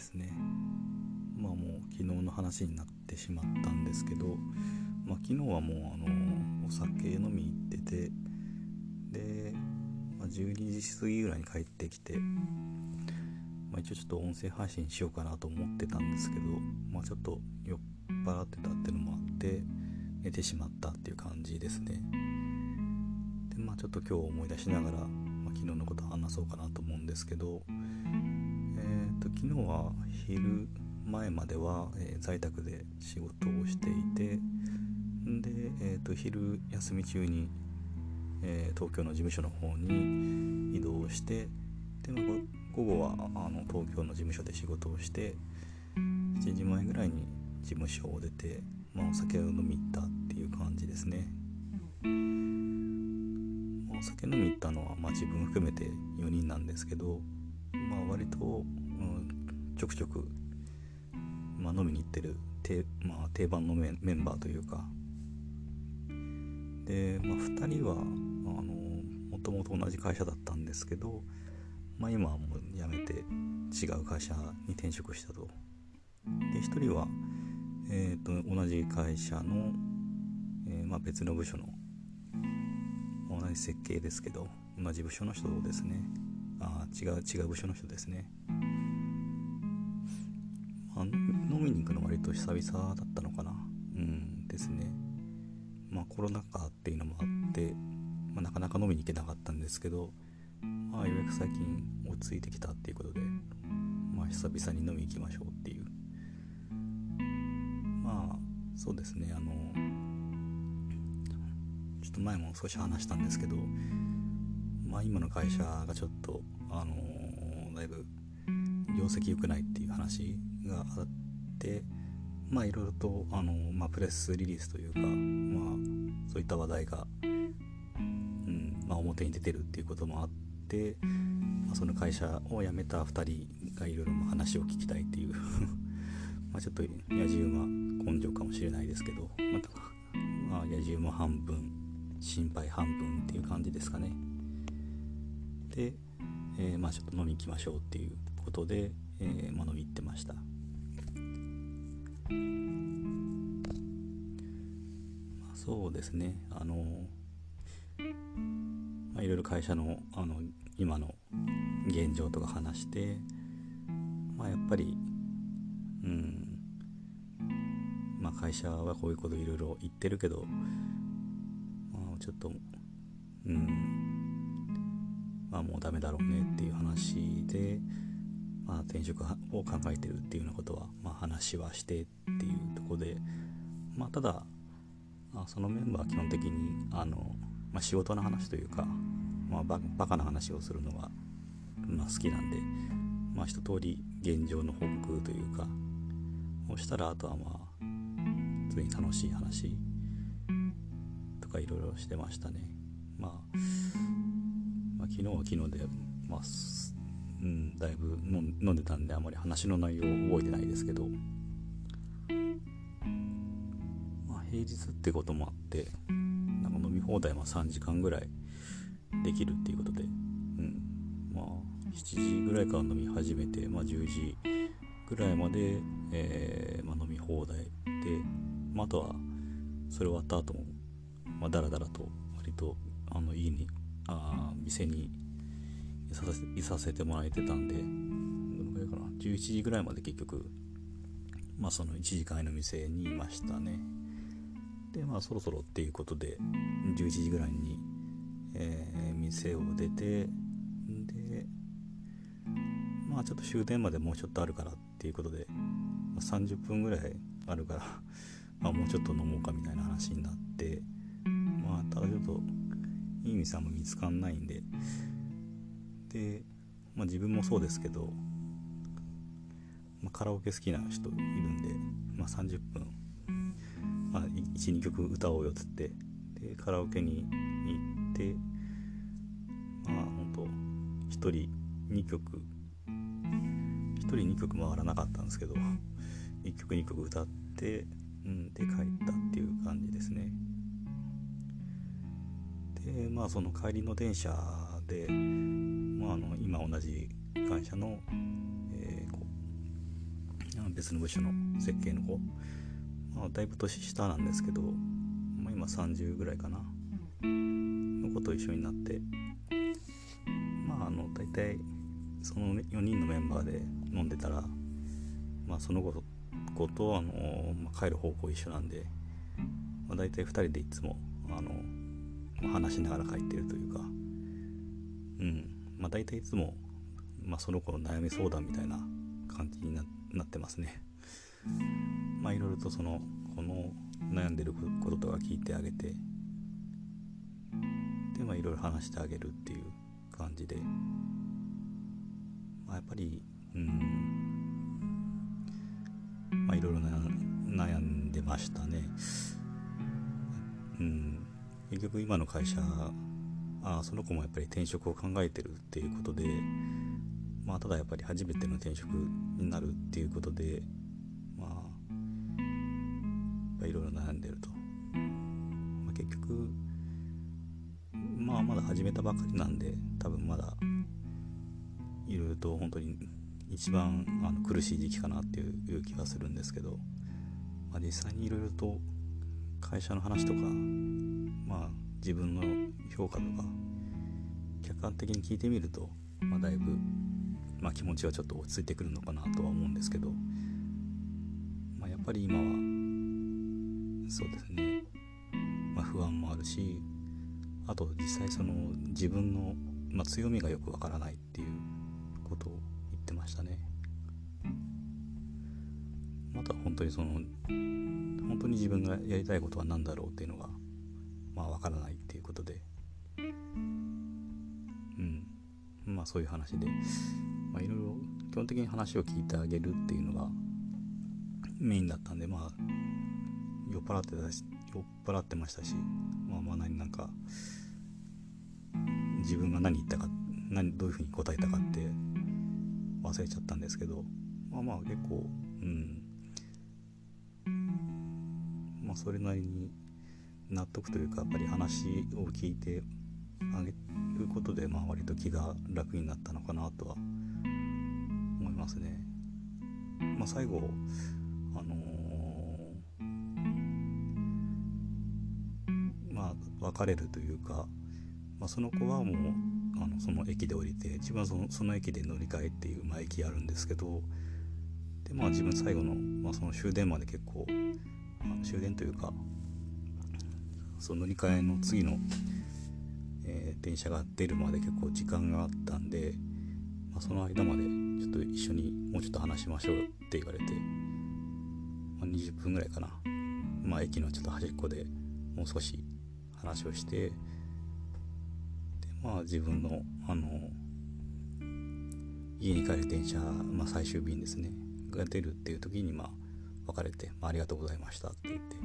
ですね。まあもう昨日の話になってしまったんですけど、まあ、昨日はもうあのお酒飲み行っててで、まあ、12時過ぎぐらいに帰ってきて、まあ、一応ちょっと音声配信しようかなと思ってたんですけど、まあ、ちょっと酔っ払ってたっていうのもあって寝てしまったっていう感じですね。でまあちょっと今日思い出しながら、まあ、昨日のこと話そうかなと思うんですけど、と昨日は昼前までは、えー、在宅で仕事をしていてで、えーと、昼休み中に、えー、東京の事務所の方に移動してで、まあ、午後はあの東京の事務所で仕事をして7時前ぐらいに事務所を出て、まあ、お酒を飲み行ったっていう感じですね。お酒飲み行ったのは、まあ、自分含めて4人なんですけど、まあ、割と、うん、ちょくちょくまあ、飲みに行ってる定,、まあ、定番のメンバーというか。で、まあ、2人はあのもともと同じ会社だったんですけど、まあ、今はもう辞めて違う会社に転職したと。で1人は、えーと、同じ会社の、えー、まあ、別の部署の同じ設計ですけど同じ部署の人ですね。あ違う違う部署の人ですね。に行くの割と久々だったのかな。うんですね。まあコロナ禍っていうのもあって、まあ、なかなか飲みに行けなかったんですけどまあようやく最近落ち着いてきたっていうことでまあ久々に飲み行きましょうっていう。まあそうですね。あのちょっと前も少し話したんですけどまあ今の会社がちょっとあのだいぶ業績良くないっていう話があってまあいろいろとあの、まあ、プレスリリースというか、まあ、そういった話題が、うんまあ、表に出てるっていうこともあって、まあ、その会社を辞めた2人がいろいろ話を聞きたいっていう。まあちょっと野じ馬根性かもしれないですけどまた、まあ、野じ馬半分心配半分っていう感じですかね。で、えー、まあちょっと飲み行きましょうっていうことで、えー、まあ、飲み行ってました。そうですね。あの、まあ、いろいろ会社のあの今の現状とか話してまあやっぱりうんまあ会社はこういうこといろいろ言ってるけど、まあ、ちょっとうんまあもうダメだろうねっていう話でまあ、転職を考えてるっていうようなことは、まあ、話はしてっていうとこで、まあ、ただ、あ、そのメンバーは基本的にあの、まあ、仕事の話というか、まあ、ババカな話をするのが、まあ、好きなんで、まあ、一通り現状の報告というかをしたらあとはまあ普通に楽しい話とかいろいろしてましたね、まあ、まあ昨日は昨日で、まあ、うん、だいぶ飲んでたんであまり話の内容を覚えてないですけど、平日ってこともあってなんか飲み放題は3時間ぐらいできるっていうことで、うん、まあ7時ぐらいから飲み始めて、まあ、10時ぐらいまで、えー、まあ、飲み放題で、まあ、あとはそれ終わった後も、まあ、だらだらと割とあの家にあ店にいさせてもらえてたんでどのくらいかな。11時ぐらいまで結局まあその1時間の店にいましたね。でまあそろそろっていうことで11時ぐらいに、えー、店を出てでまあちょっと終電までもうちょっとあるからっていうことで、まあ、30分ぐらいあるから まあもうちょっと飲もうかみたいな話になってまあただちょっといい店も見つかんないんでで、まあ、自分もそうですけど、まあ、カラオケ好きな人いるんで、まあ、30分、あ、12曲歌おうよっつって。でカラオケに行ってまあ本当1人2曲。1人2曲回らなかったんですけど1曲2曲歌って、うん、で帰ったっていう感じですね。でまあその帰りの電車で、まあ、あの今同じ会社の、え別の部署の設計の方、まあ、だいぶ年下なんですけど、まあ、今30ぐらいかな。の子と一緒になって。まああの大体その4人のメンバーで飲んでたらまあその子とあの、まあ、帰る方向一緒なんで、まあ、大体2人でいつもあの、まあ、話しながら帰ってるというか。うん。まあ大体いつも、まあ、その子の悩み相談みたいな感じになってますねまあいろいろとそのこの悩んでることとか聞いてあげてでまあいろいろ話してあげるっていう感じで、まあ、やっぱりうん。まあいろいろ悩んでましたね。うん。結局今の会社あその子もやっぱり転職を考えてるっていうことでまあただやっぱり初めての転職になるっていうことであいろいろ悩んでると、まあ、結局まあまだ始めたばかりなんで多分まだいろいろと本当に一番あの苦しい時期かなっていう気がするんですけど、まあ、実際にいろいろと会社の話とかまあ自分の評価とか客観的に聞いてみると、まあ、だいぶ、まあ、気持ちはちょっと落ち着いてくるのかなとは思うんですけど、まあ、やっぱり今はそうですね、まあ、不安もあるしあと実際その自分の、まあ、強みがよくわからないっていうことを言ってましたね。また本当にその本当に自分がやりたいことは何だろうっていうのがまあわからないっていうことで。うん。まあそういう話で。まあいろいろ基本的に話を聞いてあげるっていうのがメインだったんでまあ払ってたし酔っ払ってましたしまあまあ何なんか自分が何言ったか何どういうふうに答えたかって忘れちゃったんですけどまあまあ結構うんまあ、それなりに納得というかやっぱり話を聞いてあげることで、まあ、割と気が楽になったのかなとは思いますね。まあ、最後あのー、別れるというか、まあ、その子はもうあのその駅で降りて自分はそのその駅で乗り換えっていう、まあ、駅あるんですけどでまあ自分最後の、まあ、その終電まで結構終電というかその乗り換えの次の、えー、電車が出るまで結構時間があったんで、まあ、その間までちょっと一緒にもうちょっと話しましょうって言われて、まあ、20分ぐらいかな、まあ、駅のちょっと端っこでもう少し話をしてでまあ自分のあの家に帰る電車、まあ、最終便ですねが出るっていう時にまあ別れて、まあ、ありがとうございましたって言って、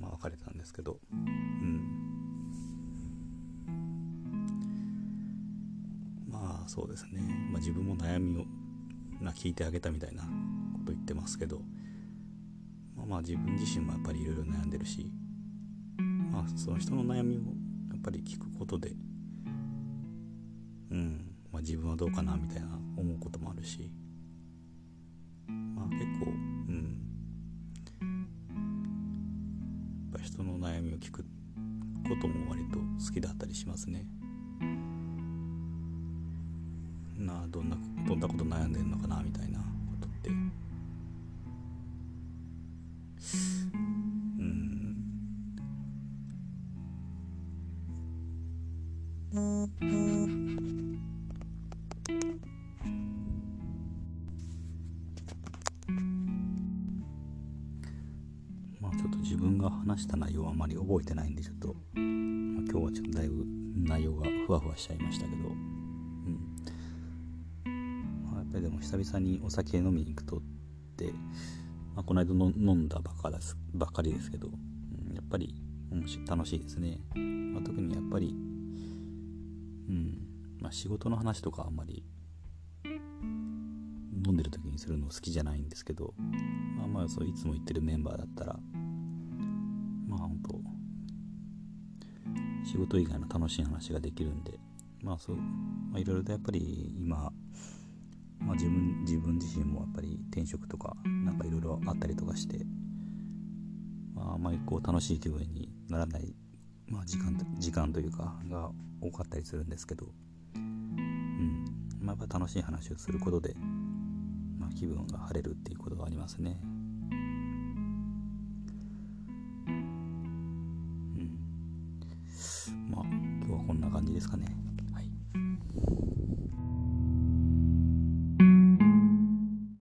まあ、別れたんですけど、うん。まあそうですね、まあ、自分も悩みをな聞いてあげたみたいなこと言ってますけど、まあ、まあ自分自身もやっぱりいろいろ悩んでるし、あ、その人の悩みをやっぱり聞くことで、うんまあ、自分はどうかなみたいな思うこともあるし、まあ結構うんやっぱ人の悩みを聞くことも割と好きだったりしますね。なあどんなどんなこと悩んでんのかなみたいな。話した内容はあまり覚えてないんでちょっと、まあ、今日はちょっとだいぶ内容がふわふわしちゃいましたけど、うん。まあ、やっぱりでも久々にお酒飲みに行くとって、まあ、この間の飲んだばかですばっかりですけど、うん、やっぱり楽しいですね、まあ、特にやっぱり、うんまあ、仕事の話とかあんまり飲んでる時にするの好きじゃないんですけどまあまあそういつも言ってるメンバーだったら仕事以外の楽しい話ができるんでまあそう、まあ、いろいろとやっぱり今、まあ、自分自分自身もやっぱり転職とかなんかいろいろあったりとかして、まあ、あまりこう楽しい気分にならない、まあ、時間時間というかが多かったりするんですけど、うんまあ、やっぱ楽しい話をすることで、まあ、気分が晴れるっていうことがありますね。ですかね。